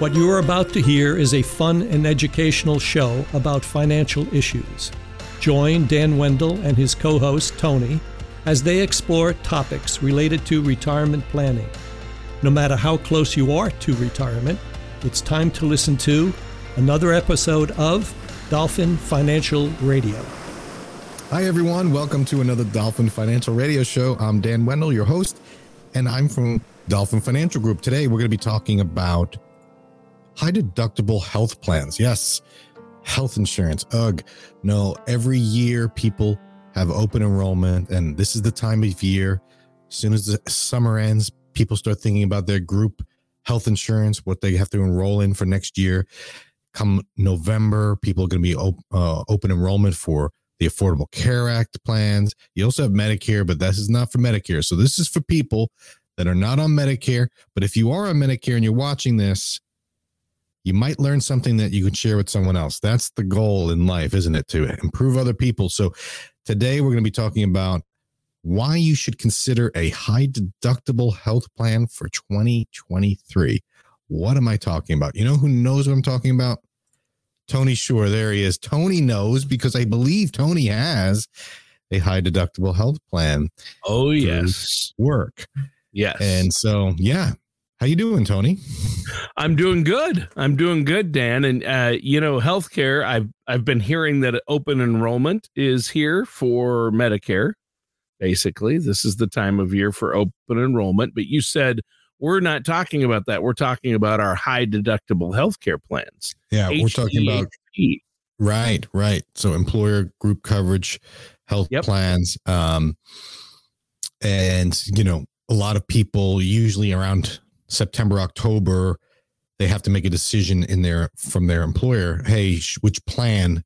What you are about to hear is a fun and educational show about financial issues. Join Dan Wendell and his co host, Tony, as they explore topics related to retirement planning. No matter how close you are to retirement, it's time to listen to another episode of Dolphin Financial Radio. Hi, everyone. Welcome to another Dolphin Financial Radio Show. I'm Dan Wendell, your host, and I'm from Dolphin Financial Group. Today, we're going to be talking about high deductible health plans. Yes, health insurance. Ugh. No, every year people have open enrollment, and this is the time of year. As soon as the summer ends, people start thinking about their group health insurance, what they have to enroll in for next year. Come November, people are going to be op- uh, open enrollment for the Affordable Care Act plans. You also have Medicare, but this is not for Medicare. So this is for people that are not on Medicare. But if you are on Medicare and you're watching this, you might learn something that you can share with someone else. That's the goal in life, isn't it? To improve other people. So today we're going to be talking about why you should consider a high deductible health plan for 2023. What am I talking about? You know who knows what I'm talking about? Tony Shore. There he is. Tony knows because I believe Tony has a high deductible health plan. Oh, yes. Work. Yes. And so, yeah, how you doing, Tony? I'm doing good. I'm doing good, Dan. And uh, you know, healthcare. I've I've been hearing that open enrollment is here for Medicare. Basically, this is the time of year for open enrollment. But you said we're not talking about that. We're talking about our high deductible healthcare plans. Yeah, we're talking about right, right. So employer group coverage health yep. plans. Um, and you know, a lot of people usually around September, October, they have to make a decision in their from their employer. Hey, sh- which plan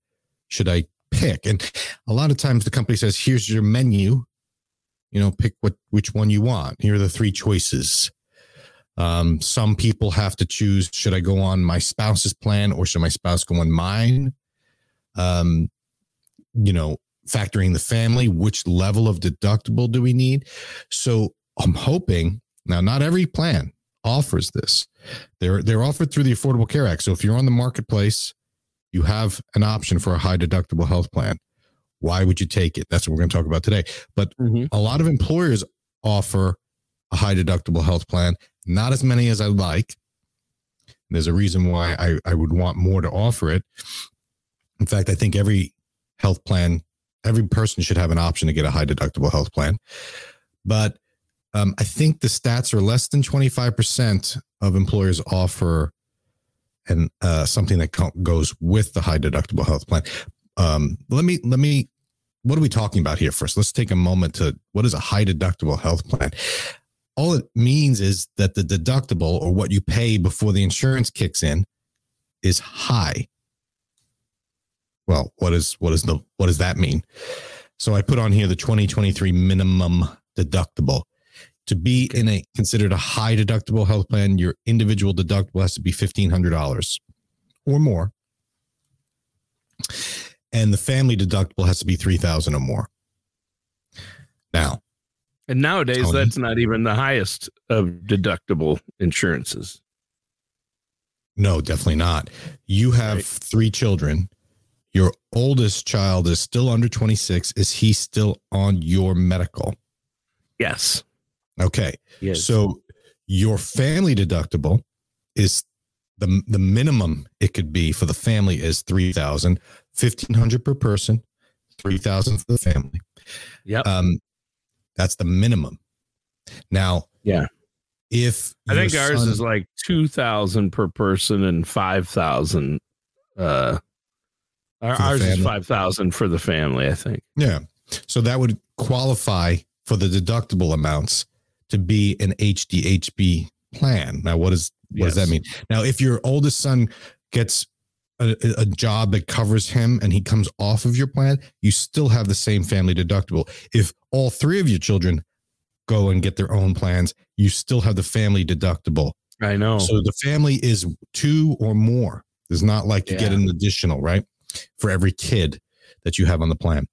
should I pick? And a lot of times the company says, "Here's your menu. You know, pick what which one you want. Here are the three choices." Um, some people have to choose: should I go on my spouse's plan or should my spouse go on mine? Um, you know, factoring the family, which level of deductible do we need? So I'm hoping now, not every plan offers this. They're they're offered through the Affordable Care Act. So if you're on the marketplace, you have an option for a high deductible health plan. Why would you take it? That's what we're going to talk about today. But mm-hmm. a lot of employers offer a high deductible health plan, not as many as I like. There's a reason why I, I would want more to offer it. In fact, I think every health plan, every person should have an option to get a high deductible health plan. But um, I think the stats are less than 25% of employers offer and uh, something that goes with the high deductible health plan. Um, let me, let me, what are we talking about here first? Let's take a moment to what is a high deductible health plan? All it means is that the deductible or what you pay before the insurance kicks in is high. Well, what is what is the what does that mean? So I put on here the 2023 minimum deductible to be in a considered a high deductible health plan, your individual deductible has to be $1,500 or more. And the family deductible has to be 3000 or more. Now, and nowadays, Tony, that's not even the highest of deductible insurances. No, definitely not. You have right. three children. Your oldest child is still under 26. Is he still on your medical? Yes. Okay. Yes. So your family deductible is the the minimum it could be for the family is 3000 1500 per person 3000 for the family. Yeah um that's the minimum. Now yeah. if i think ours son, is like 2000 per person and 5000 uh ours is 5000 for the family i think. Yeah. So that would qualify for the deductible amounts to be an HDHP plan. Now, what is what yes. does that mean? Now, if your oldest son gets a, a, job that covers him and he comes off of your plan, you still have the same family deductible. If all three of your children go and get their own plans, you still have the family deductible. I know. So the family is two or more. It's not like you yeah. get an additional, right? For every kid that you have on the plan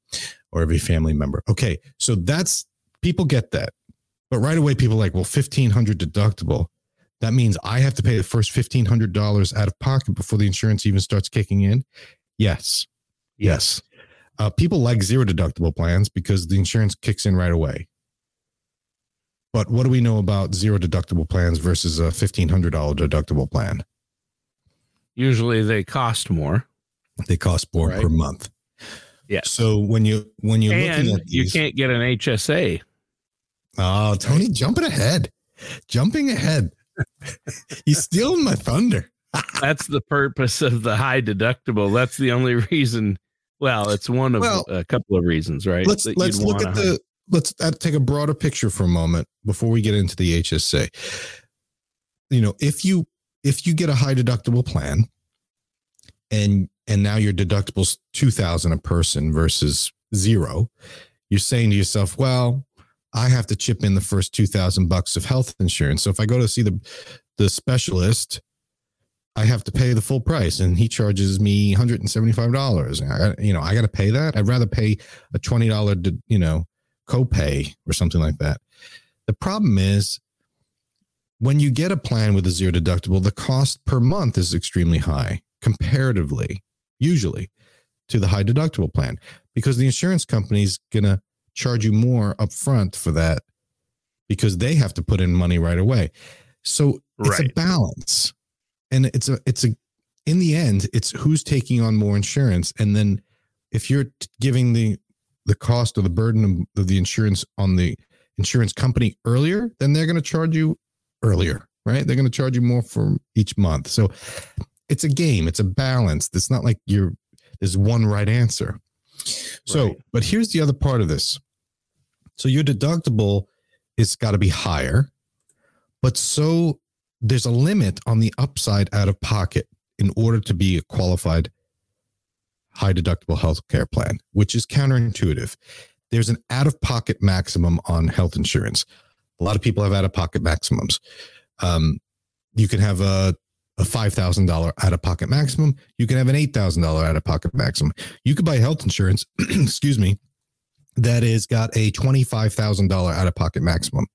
or every family member. Okay. So that's people get that. But right away, people like, well, 1500 deductible. That means I have to pay the first $1,500 out of pocket before the insurance even starts kicking in. Yes. Yes. Uh, people like zero deductible plans because the insurance kicks in right away. But what do we know about zero deductible plans versus a $1,500 deductible plan? Usually they cost more. They cost more right. per month. Yeah. So when you when you're and looking at these, you can't get an HSA. Oh, Tony, jumping ahead, jumping ahead. He's stealing my thunder. That's the purpose of the high deductible. That's the only reason. Well, it's one of well, a couple of reasons, right? Let's let's look at the let's uh, take a broader picture for a moment before we get into the HSA. You know, if you if you get a high deductible plan and and now your deductible's 2000 a person versus zero, you're saying to yourself, well, I have to chip in the first 2000 bucks of health insurance. So if I go to see the the specialist, I have to pay the full price and he charges me $175. I, you know, I got to pay that. I'd rather pay a $20, you know, copay or something like that. The problem is when you get a plan with a zero deductible, the cost per month is extremely high comparatively, usually to the high deductible plan because the insurance company is going to charge you more upfront for that because they have to put in money right away. So it's right. a balance. And it's a it's a in the end it's who's taking on more insurance and then if you're giving the the cost or the burden of the insurance on the insurance company earlier, then they're going to charge you earlier, right? They're going to charge you more for each month. So it's a game, it's a balance. It's not like you're there's one right answer. So, right. but here's the other part of this. So your deductible is got to be higher, but so there's a limit on the upside out of pocket in order to be a qualified high deductible health care plan, which is counterintuitive. There's an out of pocket maximum on health insurance. A lot of people have out of pocket maximums. Um, you can have a a $5,000 out of pocket maximum. You can have an $8,000 out of pocket maximum. You could buy health insurance, excuse me, that is got a $25,000 out of pocket maximum.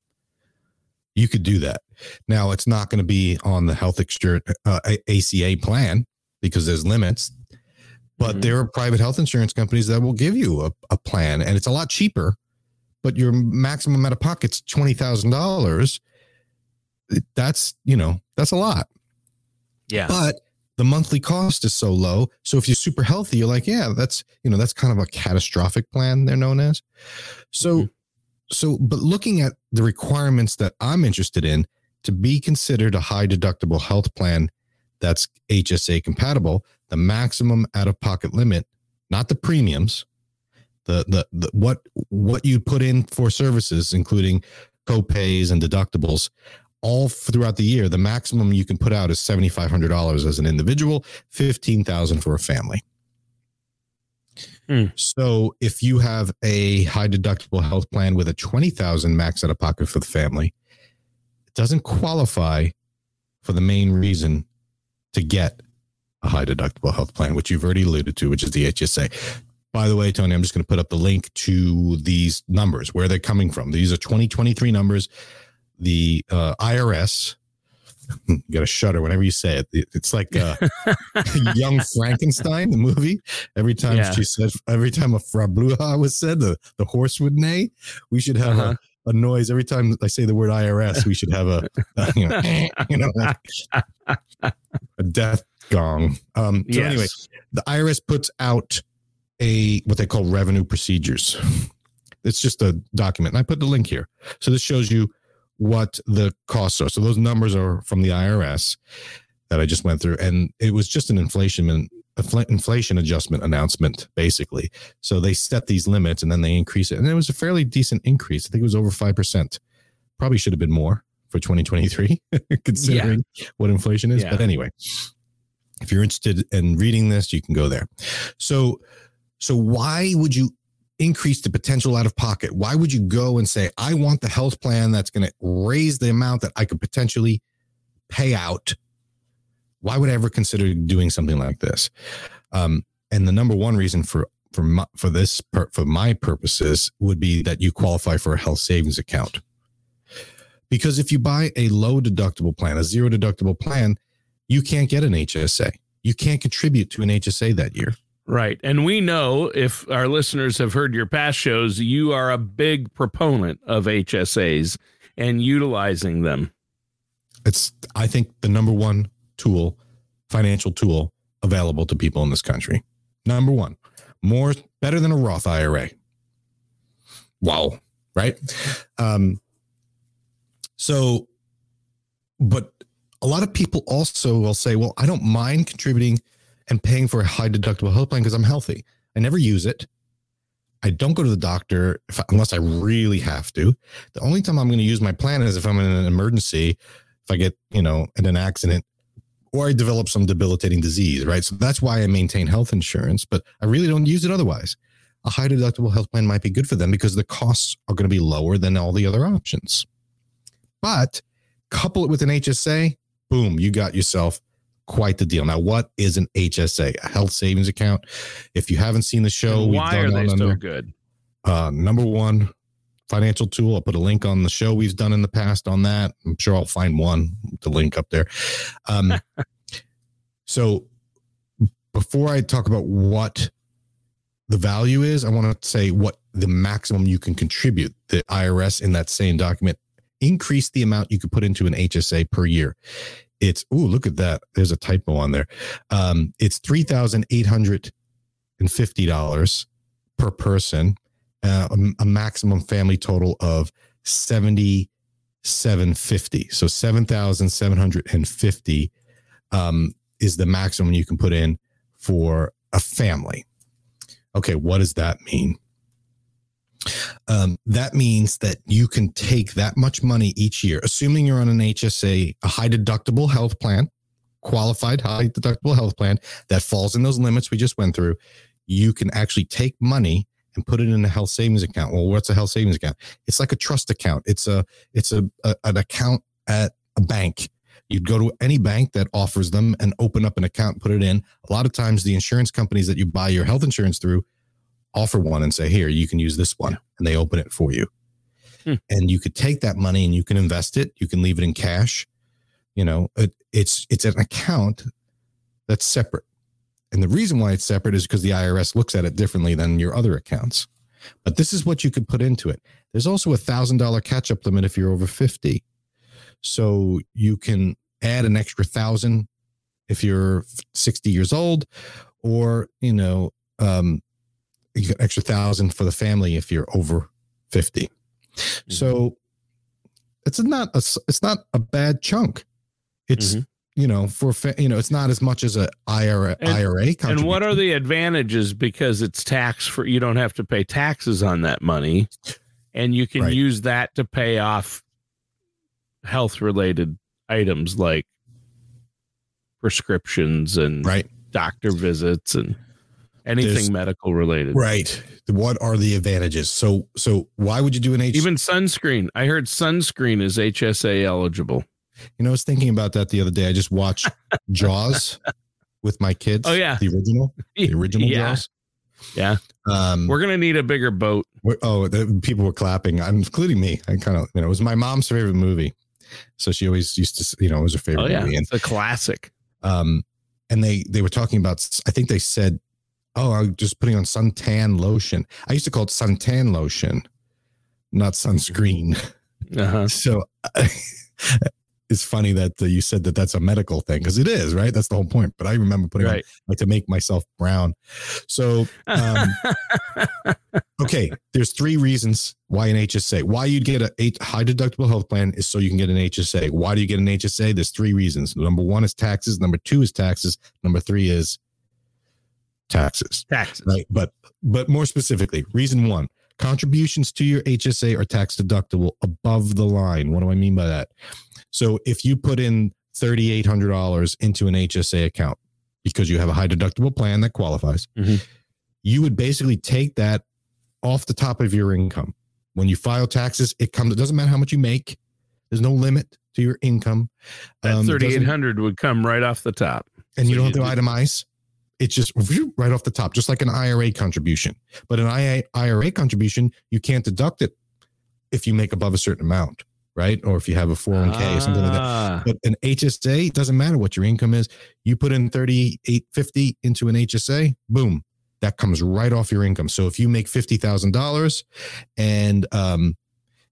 You could do that. Now, it's not going to be on the health extra, uh, ACA plan because there's limits, but mm-hmm. there are private health insurance companies that will give you a, a plan and it's a lot cheaper, but your maximum out of pocket's $20,000. That's, you know, that's a lot. Yeah. But the monthly cost is so low. So if you're super healthy, you're like, yeah, that's, you know, that's kind of a catastrophic plan, they're known as. So, mm-hmm. so, but looking at the requirements that I'm interested in to be considered a high deductible health plan that's HSA compatible, the maximum out of pocket limit, not the premiums, the, the, the what, what you put in for services, including co-pays and deductibles all throughout the year, the maximum you can put out is $7,500 as an individual, 15,000 for a family. Mm. So if you have a high deductible health plan with a 20,000 max out of pocket for the family, it doesn't qualify for the main reason to get a high deductible health plan, which you've already alluded to, which is the HSA. By the way, Tony, I'm just going to put up the link to these numbers, where they're coming from. These are 2023 numbers the uh, IRS. You got to shudder whenever you say it. It's like uh, Young Frankenstein, the movie. Every time yeah. she said, every time a Frau Blücher was said, the, the horse would neigh. We should have uh-huh. a, a noise every time I say the word IRS. We should have a, a you know, you know a death gong. Um, so yes. anyway, the IRS puts out a what they call revenue procedures. It's just a document, and I put the link here. So this shows you what the costs are. So those numbers are from the IRS that I just went through, and it was just an inflation inflation adjustment announcement, basically. So they set these limits and then they increase it, and it was a fairly decent increase. I think it was over five percent. Probably should have been more for 2023, considering yeah. what inflation is. Yeah. But anyway, if you're interested in reading this, you can go there. So, so why would you increase the potential out of pocket? Why would you go and say, I want the health plan that's going to raise the amount that I could potentially pay out? Why would I ever consider doing something like this? Um, and the number one reason for for my, for this for my purposes would be that you qualify for a health savings account. Because if you buy a low deductible plan, a zero deductible plan, you can't get an HSA. You can't contribute to an HSA that year. Right. And we know if our listeners have heard your past shows, you are a big proponent of HSAs and utilizing them. It's, I think, the number one tool, financial tool available to people in this country. Number one, more better than a Roth IRA. Wow. Right. Um, so, but a lot of people also will say, well, I don't mind contributing and paying for a high deductible health plan because I'm healthy. I never use it. I don't go to the doctor unless I really have to. The only time I'm going to use my plan is if I'm in an emergency, if I get, you know, in an accident or I develop some debilitating disease, right? So that's why I maintain health insurance, but I really don't use it otherwise. A high deductible health plan might be good for them because the costs are going to be lower than all the other options. But couple it with an HSA, boom, you got yourself quite the deal. Now, what is an HSA? A health savings account. If you haven't seen the show, and why are they so good? Uh, number one, financial tool. I'll put a link on the show we've done in the past on that. I'm sure I'll find one to link up there. Um, so before I talk about what the value is, I want to say what the maximum you can contribute. The IRS in that same document increase the amount you could put into an HSA per year. It's oh look at that. There's a typo on there. Um, it's three thousand eight hundred and fifty dollars per person, uh, a, a maximum family total of seventy seven fifty. So seven thousand seven hundred and fifty um, is the maximum you can put in for a family. Okay, what does that mean? Um, that means that you can take that much money each year, assuming you're on an HSA, a high deductible health plan, qualified high deductible health plan that falls in those limits we just went through. You can actually take money and put it in a health savings account. Well, what's a health savings account? It's like a trust account. It's a it's a, a an account at a bank. You'd go to any bank that offers them and open up an account, put it in. A lot of times, the insurance companies that you buy your health insurance through offer one and say, here, you can use this one. And they open it for you. Hmm. And you could take that money and you can invest it. You can leave it in cash. You know, it, it's it's an account that's separate. And the reason why it's separate is because the IRS looks at it differently than your other accounts. But this is what you could put into it. There's also a thousand dollar catch up limit if you're over 50. So you can add an extra thousand if you're 60 years old, or, you know, um, you get extra thousand for the family if you're over 50. Mm-hmm. So it's not a, it's not a bad chunk. It's, mm-hmm. you know, for, you know, it's not as much as a IRA, and, IRA And what are the advantages because it's tax for, you don't have to pay taxes on that money and you can right. use that to pay off health related items like prescriptions and right. doctor visits and anything There's, medical related. Right. What are the advantages? So so why would you do an H even sunscreen? I heard sunscreen is HSA eligible. You know, I was thinking about that the other day. I just watched Jaws with my kids. Oh yeah, the original, the original yeah. Jaws. Yeah. Um, we're gonna need a bigger boat. Oh, the, people were clapping, including me. I kind of, you know, it was my mom's favorite movie, so she always used to, you know, it was her favorite oh, yeah. movie. And, it's a classic. Um, and they they were talking about. I think they said oh, I'm just putting on suntan lotion. I used to call it suntan lotion, not sunscreen. Uh-huh. So it's funny that uh, you said that that's a medical thing because it is, right? That's the whole point. But I remember putting right. on like to make myself brown. So, um, okay, there's three reasons why an HSA, why you'd get a high deductible health plan is so you can get an HSA. Why do you get an HSA? There's three reasons. Number one is taxes. Number two is taxes. Number three is taxes. Taxes. Right. But but more specifically, reason one, contributions to your HSA are tax deductible above the line. What do I mean by that? So if you put in $3,800 into an HSA account because you have a high deductible plan that qualifies, mm-hmm. you would basically take that off the top of your income. When you file taxes, it comes, it doesn't matter how much you make. There's no limit to your income. That um, 3,800 would come right off the top. And so you don't have to itemize it's just right off the top, just like an IRA contribution. But an IRA contribution, you can't deduct it if you make above a certain amount. right? Or if you have a 401k ah. or something like that. Ah. But an HSA, doesn't matter what your income is. You put in 3850 into an HSA, boom, that comes right off your income. So if you make $50,000 and um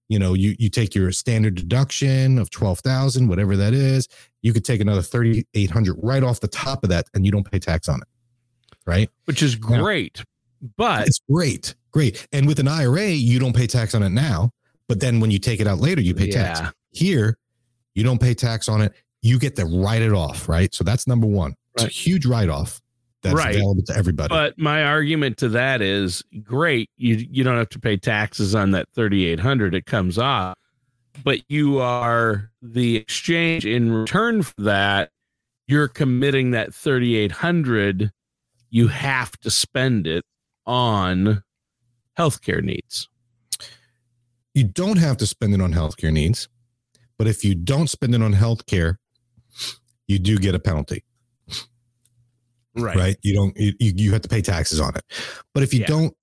you know, you you take your standard deduction of 12,000, whatever that is, you could take another 3800 right off the top of that and you don't pay tax on it. Right? Which is great. Now, but it's great. Great. And with an IRA, you don't pay tax on it now but then when you take it out later, you pay yeah. tax. Here, you don't pay tax on it. You get to write it off, right? So that's number one. It's a huge write off that's right. available to everybody. But my argument to that is great. You you don't have to pay taxes on that thirty eight hundred. It comes off, but you are the exchange in return for that. You're committing that thirty eight hundred. You have to spend it on healthcare needs. You don't have to spend it on healthcare needs, but if you don't spend it on healthcare, you do get a penalty. Right. Right. You don't you, you have to pay taxes on it. But if you yeah. don't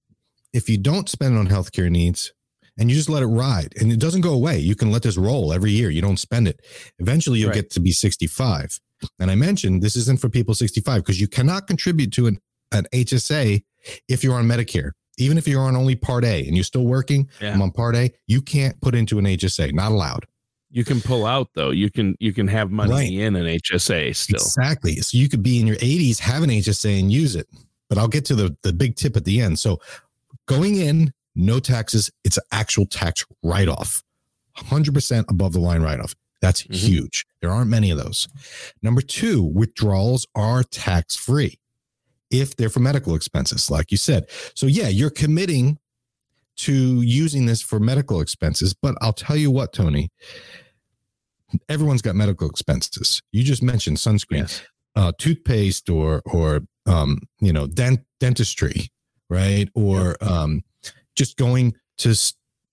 if you don't spend it on healthcare needs and you just let it ride and it doesn't go away, you can let this roll every year. You don't spend it. Eventually you'll right. get to be 65. And I mentioned this isn't for people 65 because you cannot contribute to an, an HSA if you're on Medicare even if you're on only part A and you're still working, yeah. I'm on part A, you can't put into an HSA, not allowed. You can pull out though. You can you can have money right. in an HSA still. Exactly. So you could be in your 80s, have an HSA and use it. But I'll get to the the big tip at the end. So going in, no taxes, it's an actual tax write off. 100% above the line write off. That's mm-hmm. huge. There aren't many of those. Number 2, withdrawals are tax free if they're for medical expenses, like you said. So, yeah, you're committing to using this for medical expenses. But I'll tell you what, Tony, everyone's got medical expenses. You just mentioned sunscreen, yes. uh, toothpaste, or or um, you know, dent dentistry, right? Or um, just going to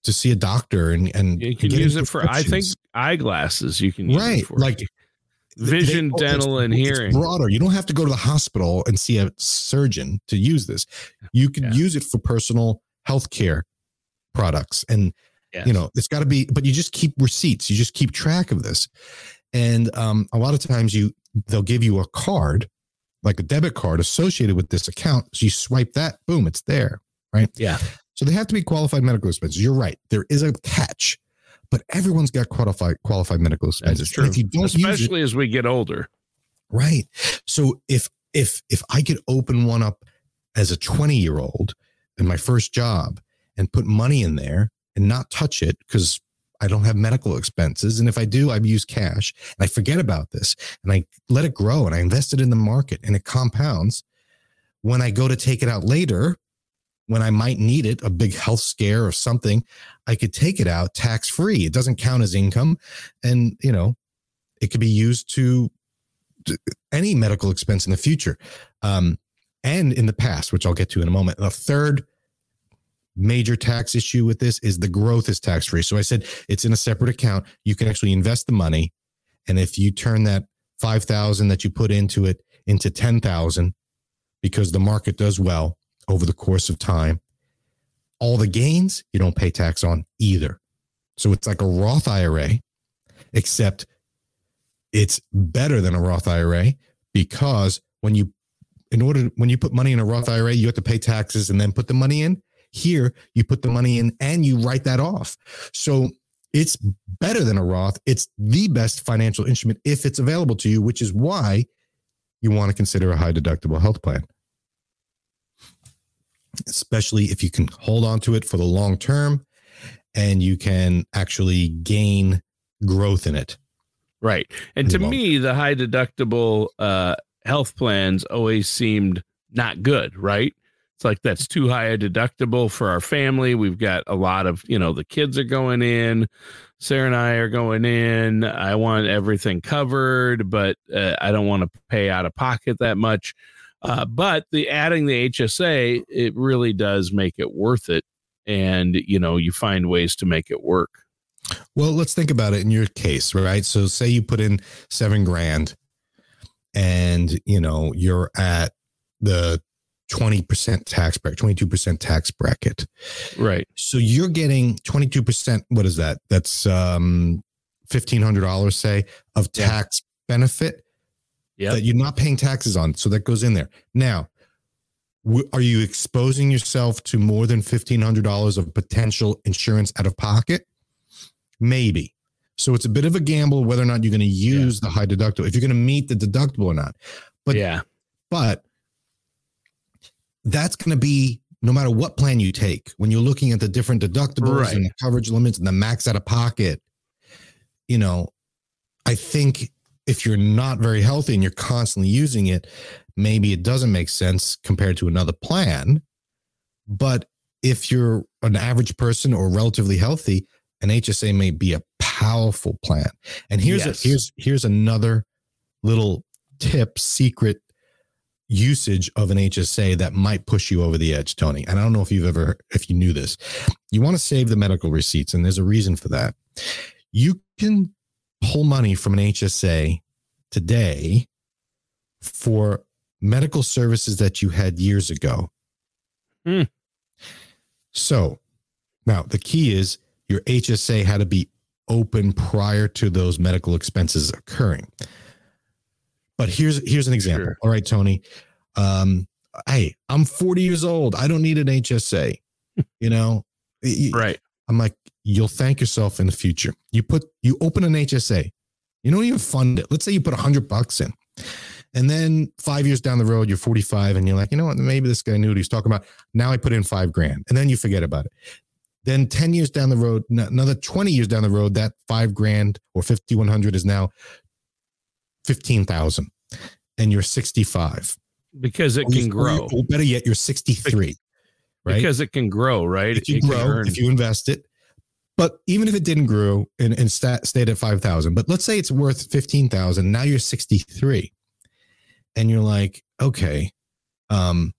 to see a doctor and and you can use it for I think eyeglasses. You can use, right like vision, they, dental, and hearing. broader. You don't have to go to the hospital and see a surgeon to use this. You can yeah. use it for personal health care products. And, yes. you know, it's got to be, but you just keep receipts. You just keep track of this. And um, a lot of times you, they'll give you a card, like a debit card associated with this account. So you swipe that, boom, it's there. Right. Yeah. So they have to be qualified medical expenses. You're right. There is a catch but everyone's got qualified qualified medical expenses. That's true. if you don't especially it, as we get older. Right. So if if if I could open one up as a 20 year old in my first job and put money in there and not touch it because I don't have medical expenses. And if I do, I use cash and I forget about this and I let it grow and I invest it in the market and it compounds. When I go to take it out later, when I might need it, a big health scare or something, I could take it out tax free. It doesn't count as income. And, you know, it could be used to, any medical expense in the future um, and in the past, which I'll get to in a moment. The third major tax issue with this is the growth is tax free. So I said it's in a separate account. You can actually invest the money. And if you turn that 5,000 that you put into it into 10,000 because the market does well, over the course of time. All the gains you don't pay tax on either. So it's like a Roth IRA, except it's better than a Roth IRA because when you in order when you put money in a Roth IRA, you have to pay taxes and then put the money in. Here, you put the money in and you write that off. So it's better than a Roth. It's the best financial instrument if it's available to you, which is why you want to consider a high deductible health plan especially if you can hold on to it for the long term and you can actually gain growth in it. Right. And to me, the high deductible uh, health plans always seemed not good, right? It's like that's too high a deductible for our family. We've got a lot of, you know, the kids are going in. Sarah and I are going in. I want everything covered, but uh, I don't want to pay out of pocket that much. Uh, but the adding the HSA, it really does make it worth it. And, you know, you find ways to make it work. Well, let's think about it in your case, right? So say you put in seven grand and, you know, you're at the 20% tax bracket, 22% tax bracket. Right. So you're getting 22%. What is that? That's um, $1,500, say, of tax yeah. benefit yep. that you're not paying taxes on. So that goes in there. Now, w- are you exposing yourself to more than $1,500 of potential insurance out of pocket? Maybe. So it's a bit of a gamble whether or not you're going to use yeah. the high deductible, if you're going to meet the deductible or not. But yeah, but that's going to be no matter what plan you take when you're looking at the different deductibles right. and the coverage limits and the max out of pocket. You know, I think if you're not very healthy and you're constantly using it, maybe it doesn't make sense compared to another plan. But if you're an average person or relatively healthy, an HSA may be a powerful plan. And here's yes. a, here's here's another little tip, secret usage of an HSA that might push you over the edge, Tony. And I don't know if you've ever if you knew this. You want to save the medical receipts, and there's a reason for that. You can pull money from an HSA today for medical services that you had years ago. Mm. So now the key is your HSA had to be open prior to those medical expenses occurring. But here's here's an example. Sure. All right, Tony. Um, hey, I'm 40 years old. I don't need an HSA. you know, right? I'm like, you'll thank yourself in the future. You put you open an HSA. You don't even fund it. Let's say you put a hundred bucks in. And then five years down the road, you're 45 and you're like, you know what? Maybe this guy knew what he's talking about. Now I put in five grand. And then you forget about it. Then 10 years down the road, another 20 years down the road, that five grand or 5,100 is now 15,000 and you're 65. Because it can grow. Or better yet, you're 63. Right? Because it can grow, right? If you it grow, if you invest it. But even if it didn't grow and, and stat, stayed at 5,000, but let's say it's worth 15,000, now you're 63. And you're like, okay, um,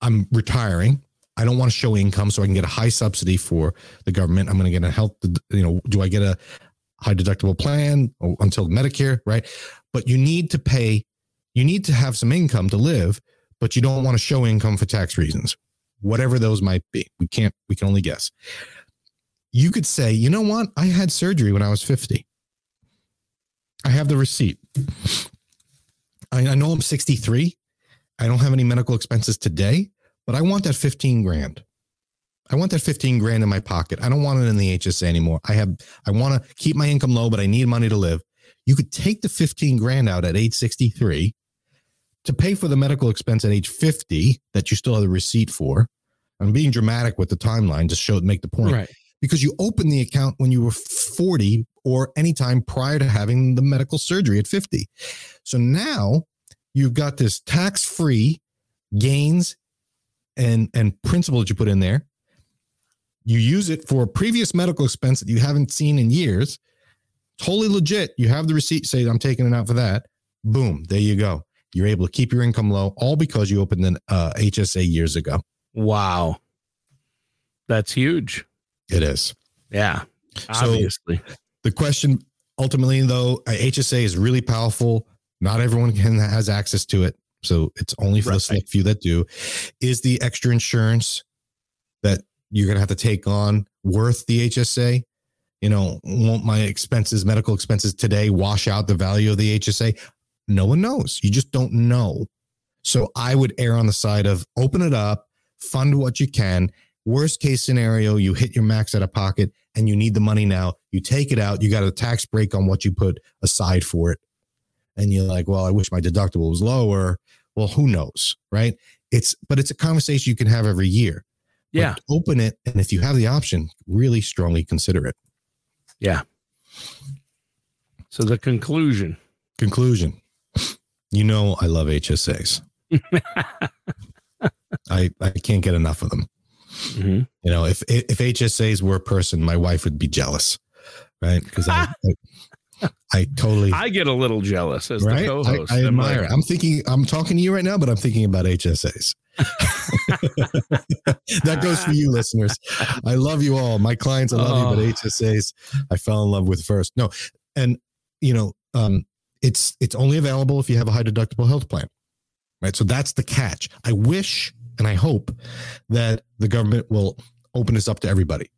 I'm retiring. I don't want to show income so I can get a high subsidy for the government. I'm going to get a health, you know, do I get a high deductible plan until Medicare, right? But you need to pay, you need to have some income to live, but you don't want to show income for tax reasons, whatever those might be. We can't, we can only guess. You could say, you know what? I had surgery when I was 50. I have the receipt. I, I know I'm 63. I don't have any medical expenses today but I want that 15 grand. I want that 15 grand in my pocket. I don't want it in the HSA anymore. I have, I want to keep my income low, but I need money to live. You could take the 15 grand out at age 63 to pay for the medical expense at age 50 that you still have the receipt for. I'm being dramatic with the timeline to show, make the point. Right. Because you opened the account when you were 40 or anytime prior to having the medical surgery at 50. So now you've got this tax free gains and and principal that you put in there. You use it for a previous medical expense that you haven't seen in years. Totally legit. You have the receipt. Say I'm taking it out for that. Boom. There you go. You're able to keep your income low, all because you opened an uh, HSA years ago. Wow, that's huge. It is. Yeah, obviously. So the question ultimately, though, uh, HSA is really powerful. Not everyone can has access to it so it's only for right. the select few that do. Is the extra insurance that you're going to have to take on worth the HSA? You know, won't my expenses, medical expenses today, wash out the value of the HSA? No one knows. You just don't know. So I would err on the side of open it up, fund what you can. Worst case scenario, you hit your max out of pocket and you need the money now. You take it out. You got a tax break on what you put aside for it and you're like, well, I wish my deductible was lower. Well, who knows, right? It's but it's a conversation you can have every year. Yeah. But open it and if you have the option, really strongly consider it. Yeah. So the conclusion. Conclusion. You know I love HSAs. I I can't get enough of them. Mm-hmm. You know, if if HSAs were a person, my wife would be jealous, right? Because I, I, I totally. I get a little jealous as right? the co-host. I, I admire. Like, I'm thinking. I'm talking to you right now, but I'm thinking about HSAs. that goes for you, listeners. I love you all. My clients, I love oh. you, but oh. HSAs, I fell in love with first. No, and you know, um, it's it's only available if you have a high deductible health plan. Right. So that's the catch. I wish and I hope that the government will open this up to everybody.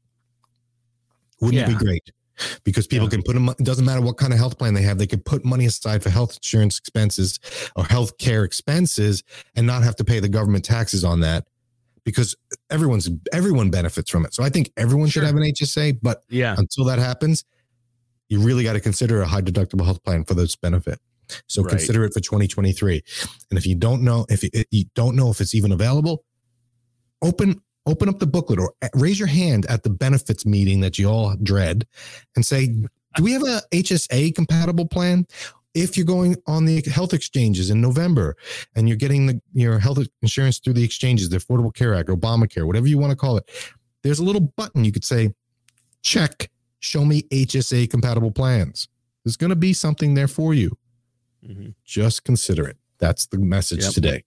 Wouldn't yeah. it be great? Because people yeah. can put them, it doesn't matter what kind of health plan they have, they can put money aside for health insurance expenses or health care expenses and not have to pay the government taxes on that because everyone's everyone benefits from it. So I think everyone sure. should have an HSA, but yeah, until that happens, you really got to consider a high deductible health plan for this benefit. So right. consider it for 2023. And if you don't know if you don't know if it's even available, open open up the booklet or raise your hand at the benefits meeting that you all dread and say, "Do we have a HSA compatible plan?" If you're going on the health exchanges in November and you're getting the, your health insurance through the exchanges, the Affordable Care Act, Obamacare, whatever you want to call it, there's a little button you could say, check, show me HSA compatible plans. There's going to be something there for you. Mm-hmm. Just consider it. That's the message yep. today.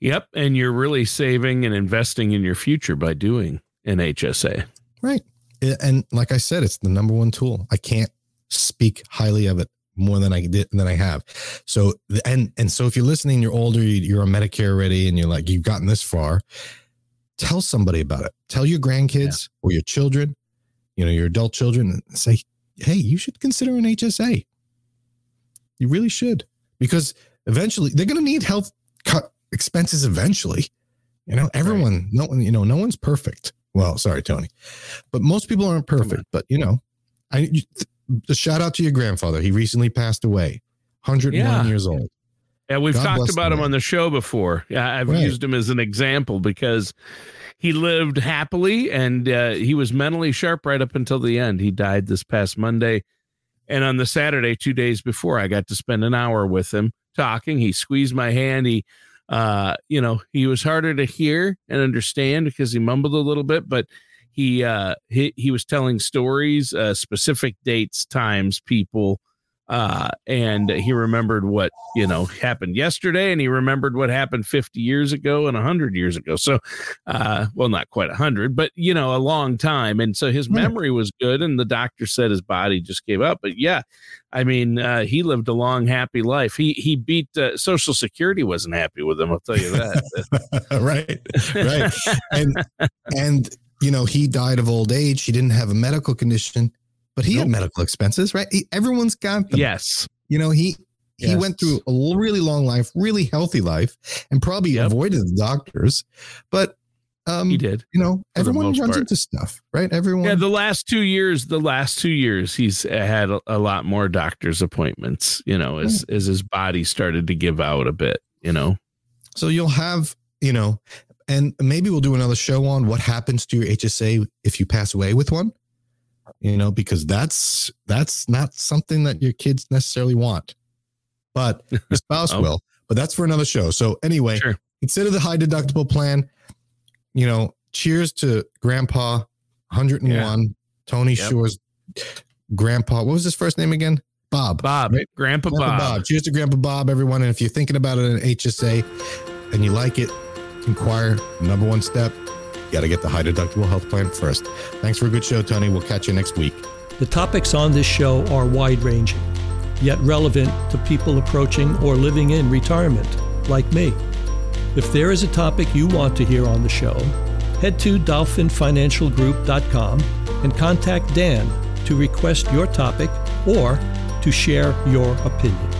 Yep. And you're really saving and investing in your future by doing an HSA. Right. And like I said, it's the number one tool. I can't speak highly of it more than I did than I have. So and and so if you're listening, you're older, you're on Medicare already, and you're like you've gotten this far. Tell somebody about it. Tell your grandkids yeah. or your children, you know, your adult children, and say, "Hey, you should consider an HSA. You really should, because eventually they're going to need health cut expenses. Eventually, you know, everyone, right. no, you know, no one's perfect. Well, sorry, Tony, but most people aren't perfect. But you know, I a shout out to your grandfather. He recently passed away, 101 yeah. years old. Yeah, we've God talked about him on the show before. Yeah, I've right. used him as an example because he lived happily and uh, he was mentally sharp right up until the end. He died this past Monday. And on the Saturday, two days before, I got to spend an hour with him talking. He squeezed my hand. He, uh, you know, he was harder to hear and understand because he mumbled a little bit, but he uh he, he was telling stories uh specific dates times people uh and he remembered what you know happened yesterday and he remembered what happened 50 years ago and 100 years ago. So uh well not quite 100 but you know a long time. And so his hmm. memory was good and the doctor said his body just gave up. But yeah i mean uh he lived a long happy life. He he beat uh, social security wasn't happy with him i'll tell you that. Right right. And and you know, he died of old age. He didn't have a medical condition, but he nope. had medical expenses, right? He, everyone's got them. Yes. You know, he he yes. went through a really long life, really healthy life, and probably yep. avoided the doctors. But um, he did. You know, everyone runs part. into stuff, right? Everyone. Yeah, the last two years, the last two years, he's had a, a lot more doctor's appointments. You know, as yeah. as his body started to give out a bit. You know, so you'll have you know and maybe we'll do another show on what happens to your HSA if you pass away with one. You know, because that's that's not something that your kids necessarily want, but your spouse oh. will. But that's for another show. So anyway, sure. consider the high deductible plan. You know, cheers to Grandpa 101, yeah. Tony yep. Shore's grandpa. What was his first name again? Bob. Bob. Right? Grandpa, Grandpa Bob. Bob. Cheers to Grandpa Bob, everyone. And if you're thinking about it in HSA and you like it, inquire. Number one step, got to get the high deductible health plan first. Thanks for a good show, Tony. We'll catch you next week. The topics on this show are wide ranging, yet relevant to people approaching or living in retirement, like me. If there is a topic you want to hear on the show, head to dolphinfinancialgroup.com and contact Dan to request your topic or to share your opinion.